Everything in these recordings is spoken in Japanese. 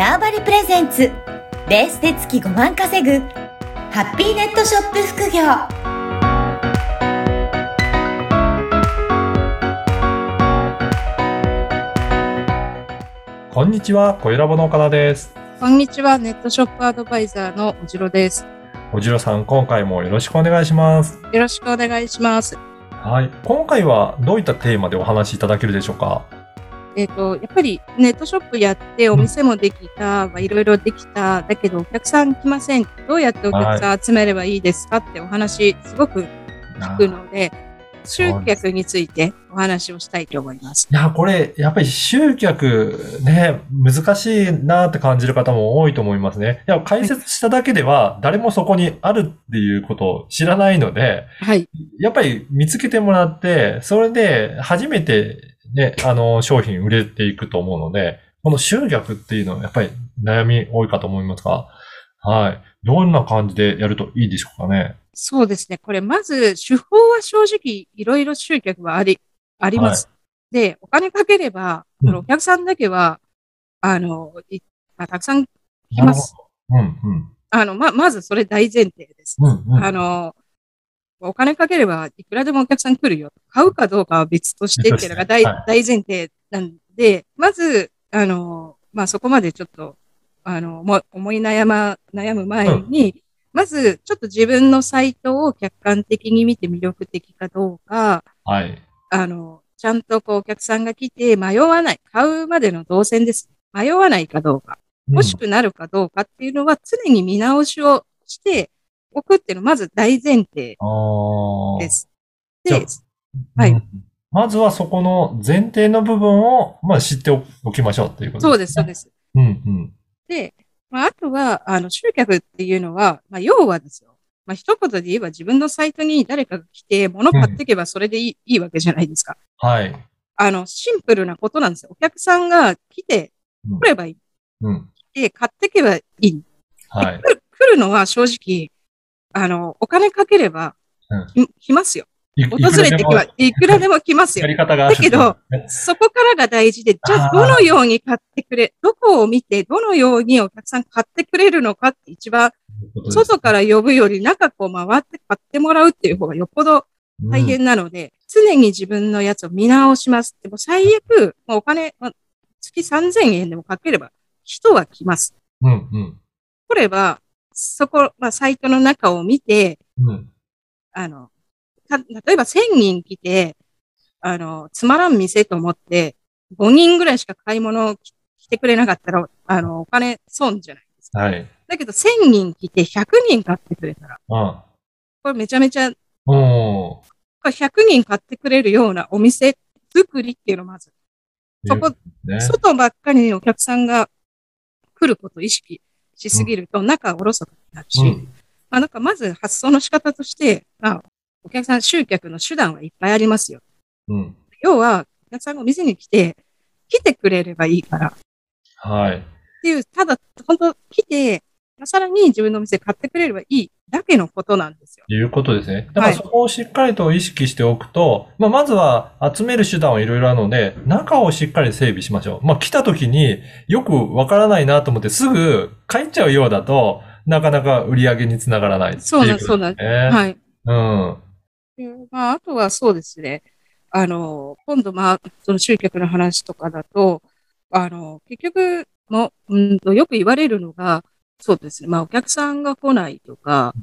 ターバリプレゼンツレースで月5万稼ぐハッピーネットショップ副業こんにちは、小ラボの岡田です。こんにちは、ネットショップアドバイザーのおじろです。おじろさん、今回もよろしくお願いします。よろしくお願いします。はい。今回はどういったテーマでお話しいただけるでしょうか？えっ、と、やっぱりネットショップやってお店もできた、まあいろいろできた、だけどお客さん来ません。どうやってお客さん集めればいいですかってお話、すごく聞くので、集客についてお話をしたいと思います。いや、これ、やっぱり集客ね、難しいなって感じる方も多いと思いますね。いや、解説しただけでは、誰もそこにあるっていうことを知らないので、はい。やっぱり見つけてもらって、それで初めてね、あの、商品売れていくと思うので、この集客っていうのはやっぱり悩み多いかと思いますが、はい。どんな感じでやるといいでしょうかね？そうですね。これ、まず、手法は正直、いろいろ集客はあり、あります。で、お金かければ、うんお客さんだけは、あの、いあたくさん来ます。なるほど。うん、あの、ま、まずそれ大前提です。うん。うん、うん。あの、お金かければいくらでもお客さん来るよ。買うかどうかは別としてっていうのが大,、はい大前提なんで、まず、あの、まあ、そこまでちょっと、あの、も思い悩ま、悩む前に、まず、ちょっと自分のサイトを客観的に見て魅力的かどうか、はい。あの、ちゃんとこうお客さんが来て迷わない、買うまでの動線です。迷わないかどうか。欲しくなるかどうかっていうのは常に見直しをしておくっていうのはまず大前提です。で、はいうんまずはそこの前提の部分を、まあ、知っておきましょうということそうです、そうすね。です。うん、うん。で、まあ、あとは、あの、集客っていうのは、まあ、要はですよ。まあ、一言で言えば自分のサイトに誰かが来て物買っていけばそれでいい,、いいわけじゃないですか。はい。あの、シンプルなことなんですよ。お客さんが来て、うん来ればいい。うん。で、買っていけばいい。はい。来るのは正直、あの、お金かければ、うんき来ますよ。い訪れてきば、いくらでも来ますよや。り方がだけど、そこからが大事で、じゃあどのように買ってくれ、どこを見て、どのようにお客さん買ってくれるのかって一番、外から呼ぶより中こう回って買ってもらうっていう方がよっぽど大変なので、常に自分のやつを見直します。でも最悪、まあお金、まあ月3000円でもかければ人は来ます。うん、うん。来れば、そこ、まあサイトの中を見て、うん。あの、た、例えば1000人来て、あの、つまらん店と思って、5人ぐらいしか買い物をき来てくれなかったら、あの、お金損じゃないですか。はい。だけど1000人来て100人買ってくれたら、うん。これめちゃめちゃ、おー100人買ってくれるようなお店作りっていうのをまず、そこ、ね。外ばっかりにお客さんが来ることを意識しすぎると、中おろそかになるし、うんまあなんかまず発想の仕方として、まあ、お客さん集客の手段はいっぱいありますよ。うん。要は、お客さんがお店に来て、来てくれればいいから。っはい。ていう、ただ、本当来て、さらに自分のお店買ってくれればいいだけのことなんですよ。いうことですね。だからはいそこをしっかりと意識しておくと、まあ、まずは集める手段はいろいろあるので、中をしっかり整備しましょう。まあ、来た時によくわからないなと思ってすぐ帰っちゃうようだと、なかなか売り上げにつながらないそうなんことそうなんね。はい。うん。でまあ、あとはそうですね。あの、今度、まあ、その集客の話とかだと、あの、結局も、うんと、よく言われるのが、そうですね。まあ、お客さんが来ないとか、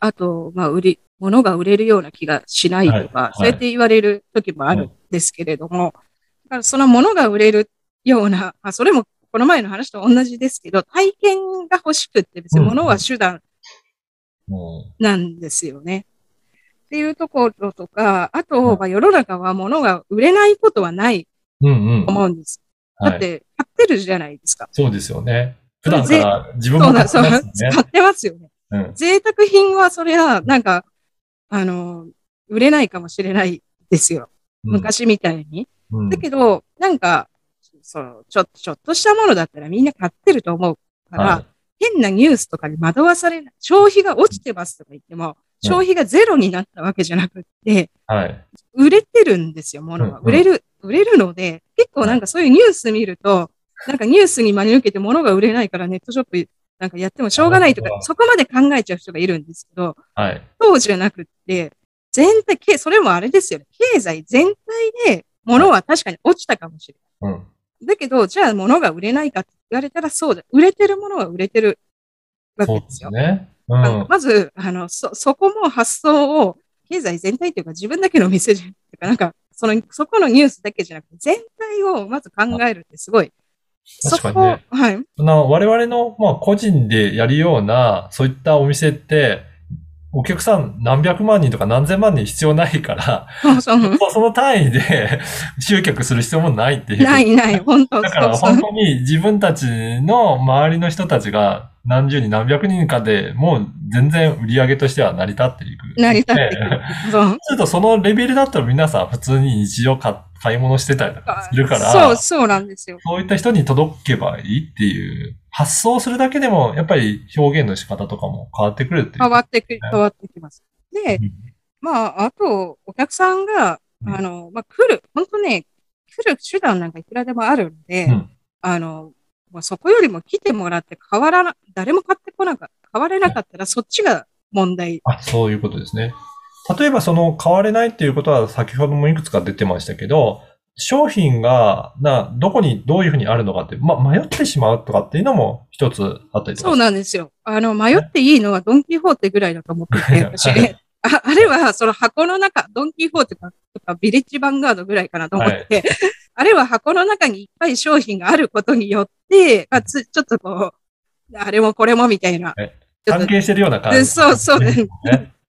あと、まあ、売り、物が売れるような気がしないとか、はいそうやって言われる時もあるんですけれども、だからその物が売れるような、まあ、それもこの前の話と同じですけど、体験が欲しくって別に物は手段もなんですよね。っていうところとか、あうんと、まあ、世の中は物が売れないことはないと。思うんです。だはい。って、買ってるじゃないですか。そうですよね。普段から自分そうだ、も買ってそうだ、ますね。買ってますよね。うん。贅沢品はそれは、なんか、あの、売れないかもしれないですよ。昔みたいに。うん。だけど、なんか、そう、ちょ、ちょっとしたものだったらみんな買ってると思うから、はい変なニュースとかに惑わされない。消費が落ちてますとか言っても、消費がゼロになったわけじゃなくって、はい。売れてるんですよ、物は。売れる、売れるので、結構なんかそういうニュース見ると、なんかニュースに真に受けて物が売れないからネットショップなんかやってもしょうがないとかそこまで考えちゃう人がいるんですけど、はい。そうじゃなくって、全体、けそれもあれですよね。経済全体で物は確かに落ちたかもしれうん。ない。だけど、じゃあ物が売れないかって言われたらそうだ。売れてるものは売れてるわけですよ。すね。うん。まず、あの、そ、そこも発想を、経済全体というか自分だけの店じゃ、てかなんか、その、そこのニュースだけじゃなくて、全体をまず考えるってすごい。確かにねはい。そんな我々の、まあ、個人でやるような、そういったお店って、お客さん何百万人とか何千万人必要ないから、その単位で 集客する必要もないっていう。ないない、本当だから本。当に自分たちの周りの人たちが何十人何百人かでもう全然売り上げとしては成り立っていく。成り立ってく ねる。そう。するとそのレベルだったら皆さん普通に日常買買い物してたりとかするから、そう、そうなんですよ。そういった人に届けばいいっていう、発想するだけでも、やっぱり表現の仕方とかも変わってくるっていう。変わってく、変わってきます。でうん、まあ、あと、お客さんが、うんあの、まあ、来る、本当ね、来る手段なんかいくらでもあるんで、うんあの、まあ、そこよりも来てもらって変わらな、誰も買ってこなかった、買われなかったらそっちが問題。あ、そういうことですね。例えばその変われないっていうことは先ほどもいくつか出てましたけど、商品が、な、どこにどういうふうにあるのかって、ま、迷ってしまうとかっていうのも一つあったりとか。そうなんですよ。あの、迷っていいのはドンキホーテぐらいだと思ってて、私。はいああれは、その箱の中、ドンキホーテとか、ビレッジヴァンガードぐらいかなと思って、あれは箱の中にいっぱい商品があることによって、あつちょっとこう、あれもこれもみたいな。関係してるような感じ、そうそうですね。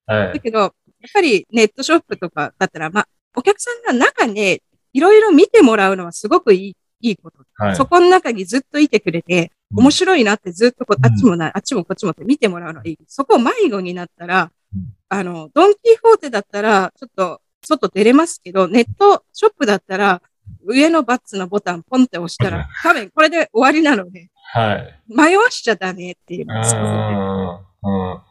はい。だけど、やっぱりネットショップとかだったら、まあ、お客さんが中でいろいろ見てもらうのはすごくいい、いいこと。はい。そこの中にずっといてくれて、うん面白いなってずっとこあっちもな、あっちもこっちもって見てもらうのはいい。そこを迷子になったらうん、あの、ドンキホーテだったら、ちょっと、外出れますけど、ネットショップだったら、上のバッツのボタンポンって押したら、多分これで終わりなので、はい。迷わしちゃダメっていうす。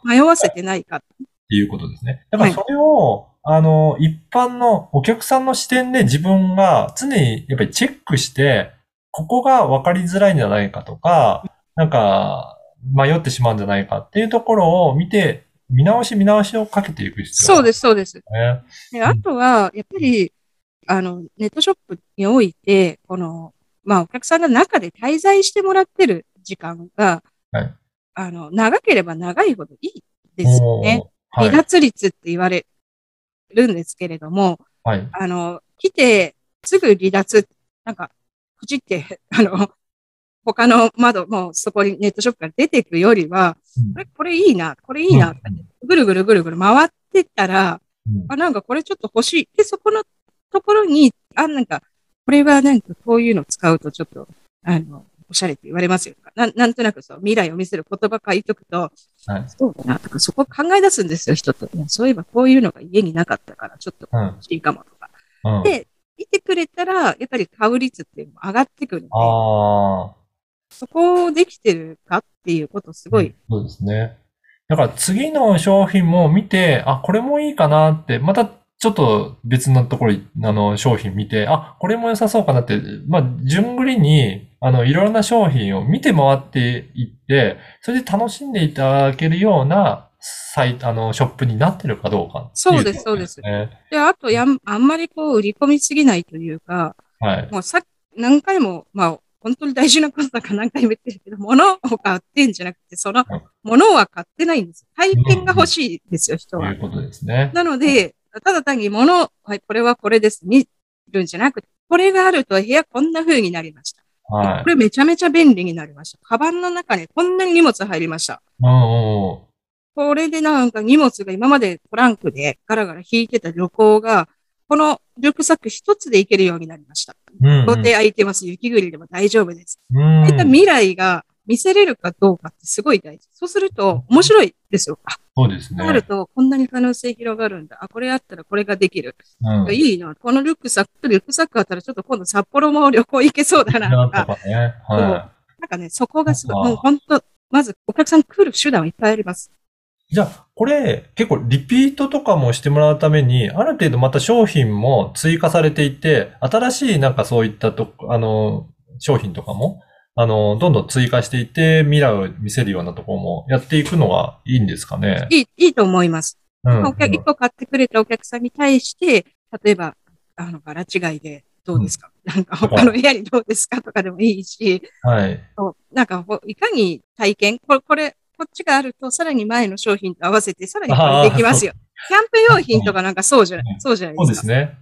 迷わせてないか。っていうことですね。だからそれを、あの、一般のお客さんの視点で自分が常にやっぱりチェックして、ここが分かりづらいんじゃないかとか、なんか迷ってしまうんじゃないかっていうところを見て、見直し見直しをかけていく必要そうです、そうです。ね。で、あとは、やっぱり、あの、ネットショップにおいて、この、まあ、お客さんが中で滞在してもらってる時間が、はいあの、長ければ長いほどいいですよね。離脱率って言われるんですけれども、はい。あの、来てすぐ離脱、なんか、くじって、あの、他の窓、もうそこにネットショップから出ていくよりは、うんこれ、これいいな、これいいな、ぐるぐるぐるぐる回ってったら、うんあ、なんかこれちょっと欲しい。で、そこのところに、あ、なんか、これはなんかこういうの使うとちょっと、あの、おしゃれって言われますよとか。なんなんとなくそう、未来を見せる言葉書いとくと、はいそうだなとか、そこ考え出すんですよ、人と。そういえばこういうのが家になかったから、ちょっとうん。欲しいかもとか。うん。で見てくれたら、やっぱり買う率っていうのも上がってくるので。そこできてるかっていうことすごい、そうですね。だから次の商品も見て、あ、これもいいかなって、またちょっと別なところ、あの、商品見て、あ、これも良さそうかなって、まあ、順繰りに、あの、いろいろな商品を見て回っていって、それで楽しんでいただけるような、サイト、あの、ショップになってるかどうかっていそうですそうですね。で、あとやん、あんまりこう、売り込みすぎないというか、はい。もうさ何回も、まあ、本当に大事なことだから何回も言ってるけど、物を買ってんじゃなくて、そのうん、物は買ってないんです。体験が欲しいですよ、人はという。ことですね。なので、ただ単に物、はい、これはこれです、見るんじゃなくて、これがあると部屋こんな風になりました。はい。これめちゃめちゃ便利になりました。カバンの中にこんなに荷物入りました。これでなんか荷物が今までトランクでガラガラ引いてた旅行が、このリュックサック一つで行けるようになりました。うん。うん到底空いてます。雪国でも大丈夫です。うん。そういった未来が見せれるかどうかってすごい大事。そうすると面白いですよ。あ、そうですね。あるとこんなに可能性広がるんだ。あ、これあったらこれができる。うん。いいな。このリュックサック、リュックサックあったらちょっと今度札幌も旅行行けそうだなととか。かね。はなんかね、そこがすごい。あもう本当まずお客さん来る手段はいっぱいあります。い。じゃあ、これ、結構リピートとかもしてもらうために、ある程度また商品も追加されていて、新しいなんかそういったと、あの、商品とかも、あの、どんどん追加していって、未来を見せるようなところもやっていくのがいいんですかね？いい、いいと思います。うん。お客一個買ってくれたお客さんに対して、例えば、あの、柄違いでどうですか、なんか他の部屋にどうですかとかでもいいし、はい。なんかほ、いかに体験、これ、これ、こっちがあると、さらに前の商品と合わせて、さらにこれできますよ。キャンプ用品とかなんかそうじゃない、そうじゃないそうでか。ですすね。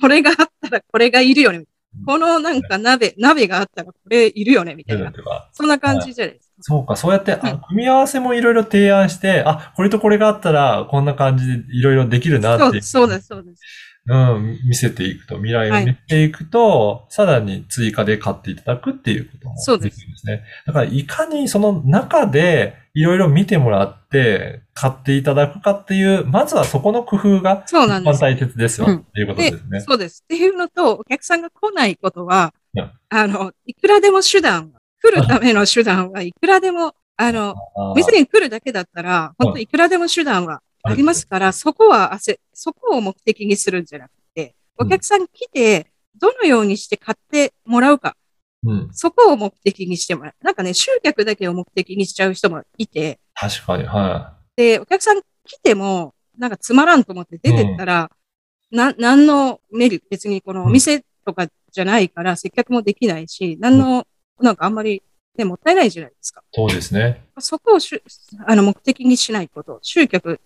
これがあったらこれがいるよね。このなんか鍋、鍋があったらこれいるよね、みたいな。そんな感じじゃないですか。そうか、そうやって、あうん組み合わせもいろいろ提案して、あ、これとこれがあったら、こんな感じでいろいろできるなって。そう、そうです、そうです。うん、見せていくと、未来をはい見ていくと、さらに追加で買っていただくっていうこともそうできるんですね。だから、いかにその中でいろいろ見てもらって、買っていただくかっていう、まずはそこの工夫がそうなんです。大切ですよ、うん。っていうことですね。そうです。っていうのと、お客さんが来ないことはうん、あの、いくらでも手段は、来るための手段はい。くらでも、あの、店に来るだけだったら、本当いくらでも手段はありますから、そこは焦、そこを目的にするんじゃなくて、お客さん来て、どのようにして買ってもらうか、うん。そこを目的にしてもらう。なんかね、集客だけを目的にしちゃう人もいて、確かに、はで、お客さん来ても、なんかつまらんと思って出てったら、な、なんのメリット、別にこのお店とかじゃないから接客もできないし、なんの、なんかあんまり、ね、もったいないじゃないですか。い。そうですね。そこをしゅあの目的にしないこと、集客、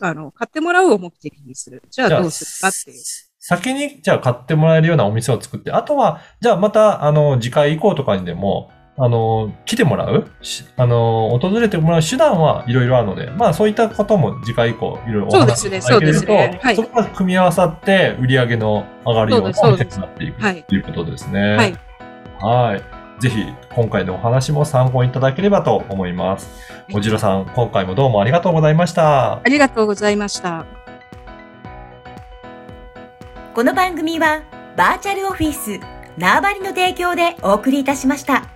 あの、買ってもらうを目的にする。じゃあどうするかっていう。先に、じゃあ買ってもらえるようなお店を作って、あとは、じゃあまた、あの、次回以降とかにでも、あの、来てもらう？しあの、訪れてもらう手段はいろいろあるので、まあそういったことも次回以降、いろいろお話しいただけると、そうですねそうですねはいそこが組み合わさって、売り上げの上がるようななっていくはいということですね。はい。はい。ぜひ、今回のお話も参考にいただければと思います。おじろさん、今回もどうもありがとうございました。ありがとうございました。この番組はバーチャルオフィス縄張りの提供でお送りいたしました。